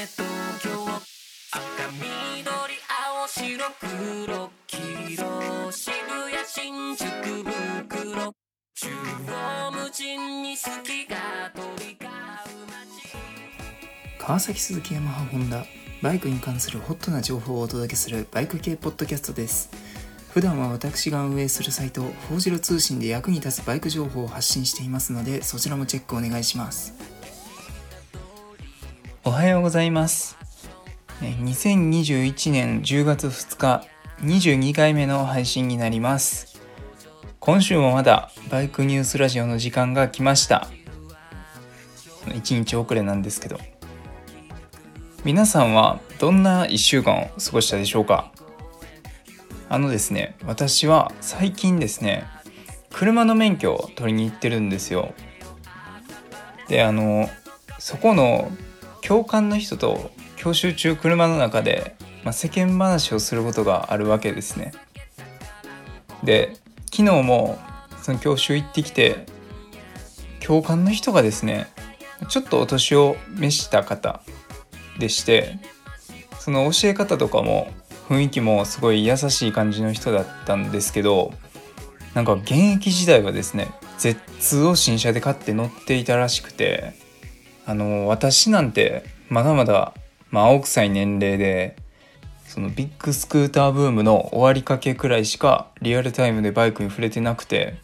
ね東京。赤緑青白黒黄色。渋谷新宿袋。中央無尽に好きが飛び交う街。川崎鈴木ヤマハホンダ。バイクに関するホットな情報をお届けするバイク系ポッドキャストです。普段は私が運営するサイト「フォージロ通信」で役に立つバイク情報を発信していますのでそちらもチェックお願いします。おはようございます。え2021年10月2日22回目の配信になります。今週もまだバイクニュースラジオの時間が来ました。1日遅れなんですけど。皆さんはどんな1週間を過ごしたでしょうか？あのですね私は最近ですね車の免許を取りに行ってるんですよ。であのそこの教官の人と教習中車の中で、まあ、世間話をすることがあるわけですね。で昨日もその教習行ってきて教官の人がですねちょっとお年を召した方でしてその教え方とかも雰囲気もすごい優しい感じの人だったんですけどなんか現役時代はですね Z2 を新車で買って乗っていたらしくてあの私なんてまだまだ、まあ、青臭い年齢でそのビッグスクーターブームの終わりかけくらいしかリアルタイムでバイクに触れてなくて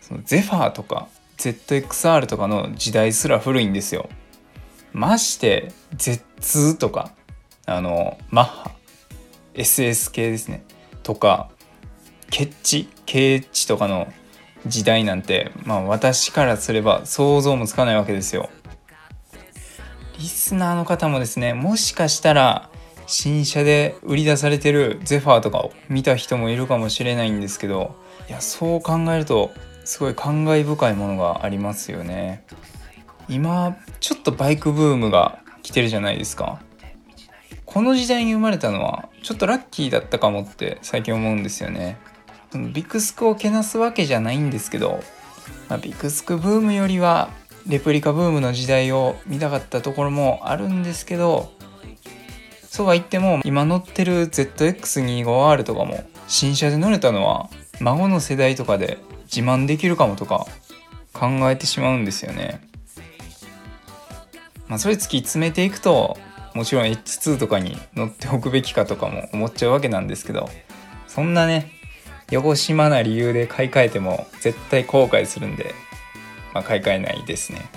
そのゼファーとか ZXR とかの時代すら古いんですよ。まして Z2 とかあのマッハ SS 系ですねとかケッチケッチとかの時代なんてまあ私からすれば想像もつかないわけですよリスナーの方もですねもしかしたら新車で売り出されてるゼファーとかを見た人もいるかもしれないんですけどいやそう考えるとすごい感慨深いものがありますよね。今ちょっとバイクブームが来てるじゃないですか。この時代に生まれたのはちょっとラッキーだったかもって最近思うんですよね。ビクスクをけなすわけじゃないんですけど、まあ、ビクスクブームよりはレプリカブームの時代を見たかったところもあるんですけどそうは言っても今乗ってる ZX25R とかも新車で乗れたのは孫の世代とかで自慢できるかもとか考えてしまうんですよね。まあそれ突き詰めていくともちろん H2 とかに乗っておくべきかとかも思っちゃうわけなんですけどそんなね横島な理由で買い替えても絶対後悔するんで、まあ、買い替えないですね。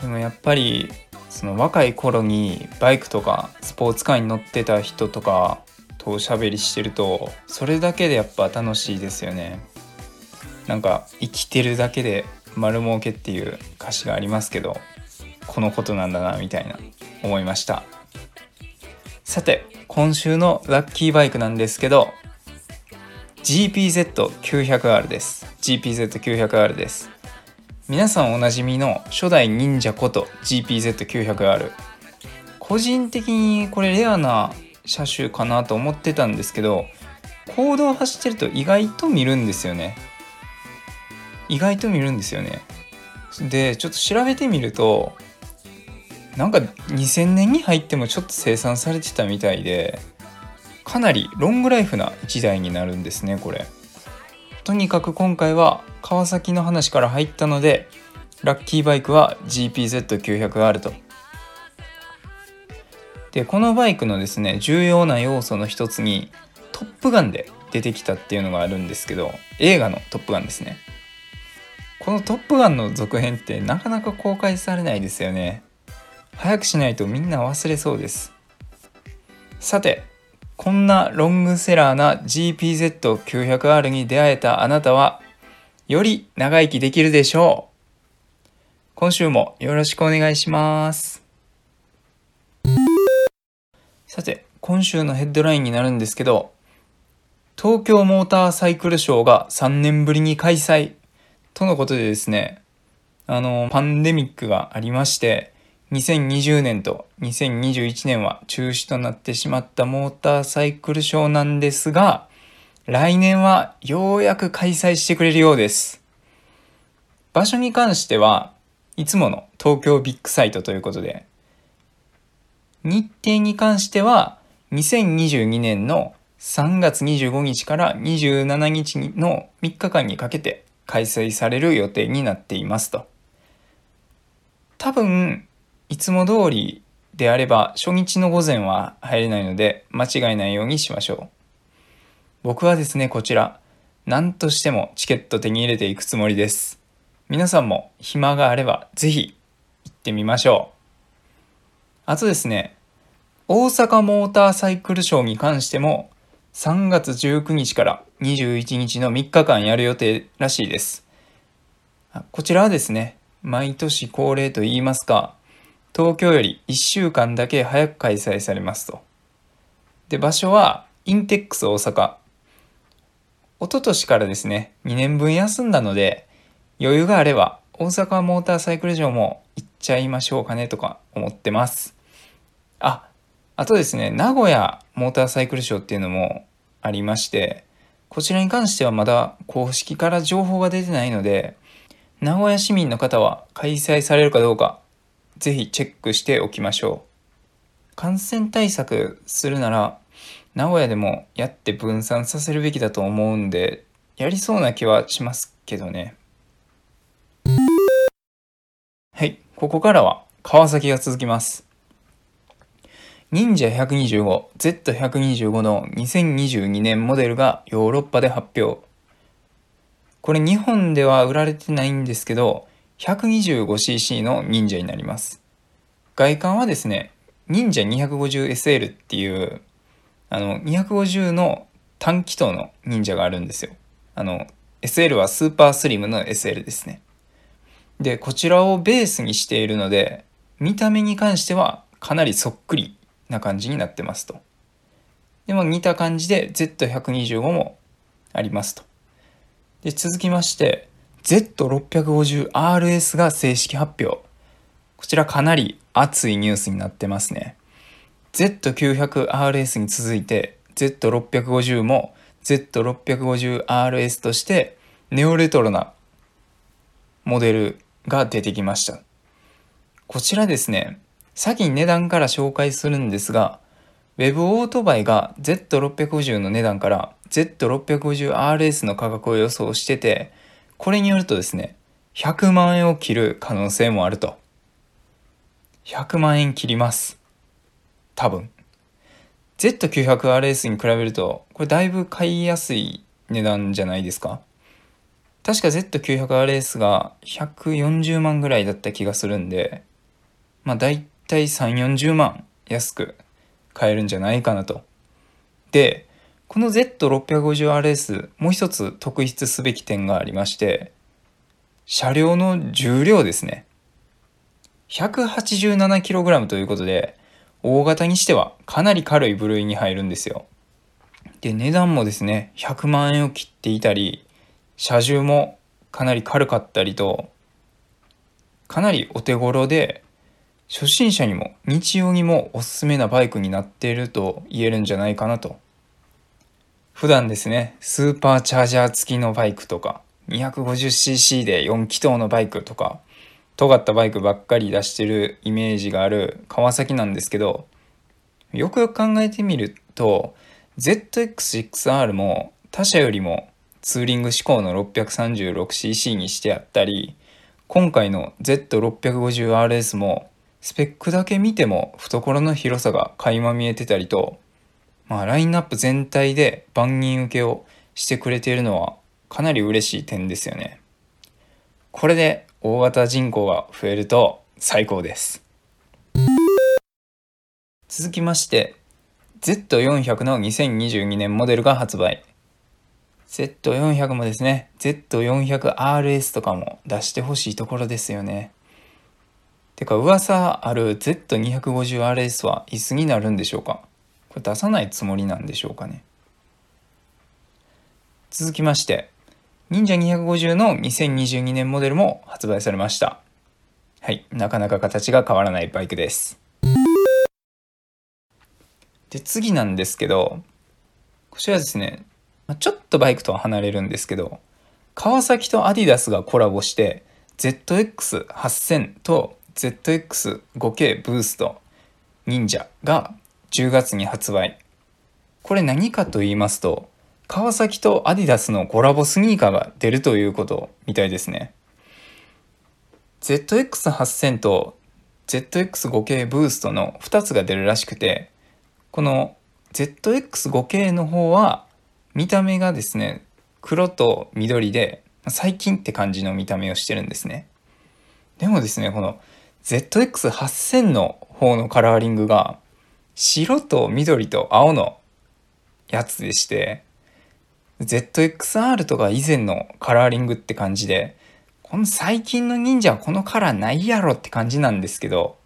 でもやっぱりその若い頃にバイクとかスポーツカーに乗ってた人とかとおしゃべりしてるとそれだけでやっぱ楽しいですよね。なんか生きてるだけで丸儲けっていう歌詞がありますけどこのことなんだなみたいな思いました。さて今週のラッキーバイクなんですけど GPZ900R です。GPZ900R です。皆さんおなじみの初代忍者こと GPZ900R 個人的にこれレアな車種かなと思ってたんですけど公道走ってると意外と見るんですよね。意外と見るんですよね。でちょっと調べてみるとなんか2000年に入ってもちょっと生産されてたみたいでかなりロングライフな1台になるんですねこれ。とにかく今回は川崎の話から入ったのでラッキーバイクは GPZ900R と。でこのバイクのですね重要な要素の一つに「トップガン」で出てきたっていうのがあるんですけど映画の「トップガン」ですね。この「トップガン」の続編ってなかなか公開されないですよね。早くしないとみんな忘れそうです。さてこんなロングセラーな GPZ900R に出会えたあなたはより長生きできるでしょう。今週もよろしくお願いします。さて今週のヘッドラインになるんですけど東京モーターサイクルショーが3年ぶりに開催とのことでですねあのパンデミックがありまして2020年と2021年は中止となってしまったモーターサイクルショーなんですが、来年はようやく開催してくれるようです。場所に関してはいつもの東京ビッグサイトということで、日程に関しては2022年の3月25日から27日の3日間にかけて開催される予定になっていますと。多分いつも通りであれば初日の午前は入れないので間違いないようにしましょう。僕はですね、こちら何としてもチケット手に入れていくつもりです。皆さんも暇があればぜひ行ってみましょう。あとですね、大阪モーターサイクルショーに関しても3月19日から21日の3日間やる予定らしいです。こちらはですね、毎年恒例と言いますか、東京より1週間だけ早く開催されますと。で、場所はインテックス大阪。一昨年からですね、2年分休んだので、余裕があれば大阪モーターサイクル場も行っちゃいましょうかねとか思ってます。あ、あとですね、名古屋モーターサイクルショーっていうのもありまして、こちらに関してはまだ公式から情報が出てないので、名古屋市民の方は開催されるかどうか、ぜひチェックしておきましょう。感染対策するなら、名古屋でもやって分散させるべきだと思うんで、やりそうな気はしますけどね。はい、ここからは川崎が続きます。忍者125、Z125 の2022年モデルがヨーロッパで発表。これ日本では売られてないんですけど、125cc の忍者になります。外観はですね、忍者 250SL っていう、あの、250の単気筒の忍者があるんですよ。あの、SL はスーパースリムの SL ですね。で、こちらをベースにしているので、見た目に関してはかなりそっくりな感じになってますと。でも似た感じで Z125 もありますと。で続きまして Z650RS が正式発表。こちらかなり熱いニュースになってますね。Z900RS に続いて Z650 も Z650RS としてネオレトロなモデルが出てきました。こちらですね、先に値段から紹介するんですが、Web オートバイが Z650 の値段から Z650RS の価格を予想してて、これによるとですね、100万円を切る可能性もあると。100万円切ります。多分。Z900RS に比べると、これだいぶ買いやすい値段じゃないですか確か Z900RS が140万ぐらいだった気がするんで、まあ大体3、40万安く買えるんじゃないかなと。で、この Z650RS もう一つ特筆すべき点がありまして、車両の重量ですね。187kg ということで、大型にしてはかなり軽い部類に入るんですよ。で、値段もですね、100万円を切っていたり、車重もかなり軽かったりと、かなりお手頃で初心者にも日用にもおすすめなバイクになっていると言えるんじゃないかなと。普段ですね、スーパーチャージャー付きのバイクとか、250cc で4気筒のバイクとか、尖ったバイクばっかり出してるイメージがある川崎なんですけど、よくよく考えてみると、ZX6R も他社よりもツーリング志向の 636cc にしてあったり、今回の Z650RS もスペックだけ見ても懐の広さが垣間見えてたりと、まあ、ラインナップ全体で万人受けをしてくれているのはかなり嬉しい点ですよね。これで大型人口が増えると最高です。続きまして Z400 の2022年モデルが発売。Z400 もですね、Z400RS とかも出してほしいところですよね。てか噂ある Z250RS はいつになるんでしょうか？これ出さないつもりなんでしょうかね。続きまして忍者250の2022年モデルも発売されました。はいなかなか形が変わらないバイクです。で次なんですけどこちらですねちょっとバイクとは離れるんですけど川崎とアディダスがコラボして ZX8000 と ZX5K ブースト忍者が10月に発売。これ何かと言いますと、川崎とアディダスのコラボスニーカーが出るということみたいですね。ZX8000 と ZX5 系ブーストの2つが出るらしくて、この ZX5 系の方は見た目がですね、黒と緑で最近って感じの見た目をしてるんですね。でもですね、この ZX8000 の方のカラーリングが白と緑と青のやつでして、ZXR とか以前のカラーリングって感じで、この最近の忍者はこのカラーないやろって感じなんですけど、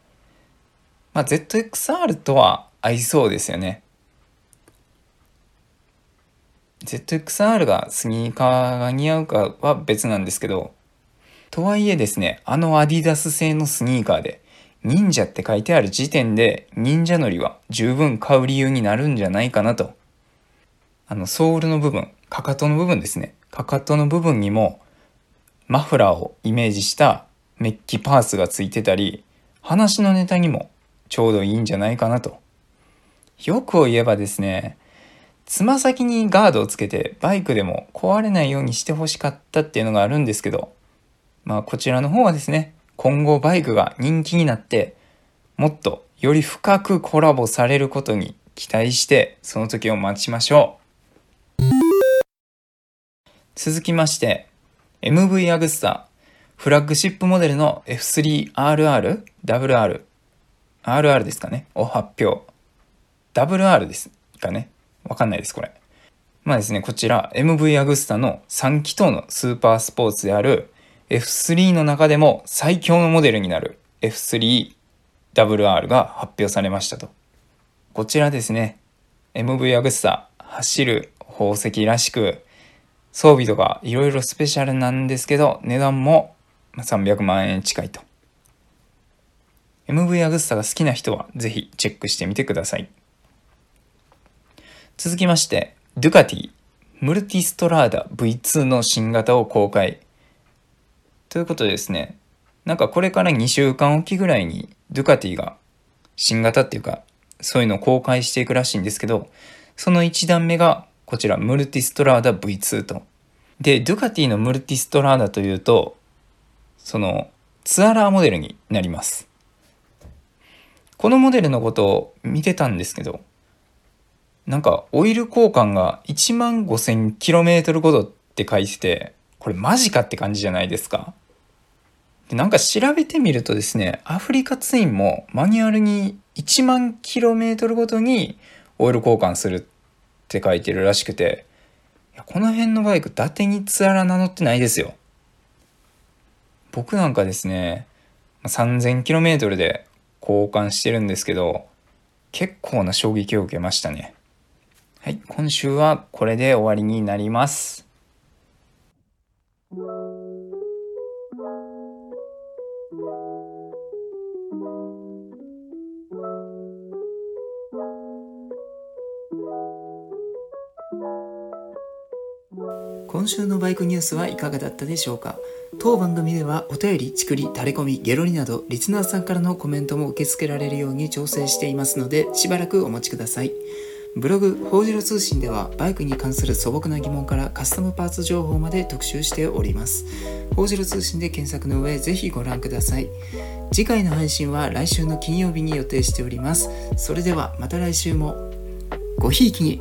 まあ、ZXR とは合いそうですよね。ZXR がスニーカーが似合うかは別なんですけど、とはいえですね、あのアディダス製のスニーカーで、忍者って書いてある時点で、忍者のりは十分買う理由になるんじゃないかなと。あの、ソールの部分、かかとの部分ですね。かかとの部分にも、マフラーをイメージしたメッキパースがついてたり、話のネタにもちょうどいいんじゃないかなと。よくを言えばですね、つま先にガードをつけてバイクでも壊れないようにしてほしかったっていうのがあるんですけど、まあこちらの方はですね、今後バイクが人気になって、もっとより深くコラボされることに期待してその時を待ちましょう。続きまして、MV アグスタフラッグシップモデルの F3RR、WR、RR ですかね、を発表。WR ですかね？わかんないです、これ。まあですね、こちら MV アグスタの3気筒のスーパースポーツである F3 の中でも最強のモデルになる F3WR が発表されましたと。こちらですね、MV アグスタ走る宝石らしく装備とかいろいろスペシャルなんですけど値段も300万円近いと。MV アグスタが好きな人はぜひチェックしてみてください。続きまして、ドゥカティ、ムルティストラーダ V2 の新型を公開。ということでですね、なんかこれから2週間おきぐらいにドゥカティが新型っていうか、そういうのを公開していくらしいんですけど、その1段目がこちら、ムルティストラーダ V2 と。で、ドゥカティのムルティストラーダというと、そのツアラーモデルになります。このモデルのことを見てたんですけど、なんかオイル交換が1万 5000km ごとって書いてて、これマジかって感じじゃないですか。でなんか調べてみるとですね、アフリカツインもマニュアルに1万 km ごとにオイル交換するって書いてるらしくて、いやこの辺のバイク伊達にツアラ名乗ってないですよ。僕なんかですね、3000km で交換してるんですけど、結構な衝撃を受けましたね。はい、今週はこれで終わりになります。今週のバイクニュースはいかがだったでしょうか？当番組ではお便り、ちくり、タレコミ、ゲロリなどリスナーさんからのコメントも受け付けられるように調整していますのでしばらくお待ちください。ブログ、ホージロ通信ではバイクに関する素朴な疑問からカスタムパーツ情報まで特集しております。ホージロ通信で検索の上、ぜひご覧ください。次回の配信は来週の金曜日に予定しております。それではまた来週もごひいきに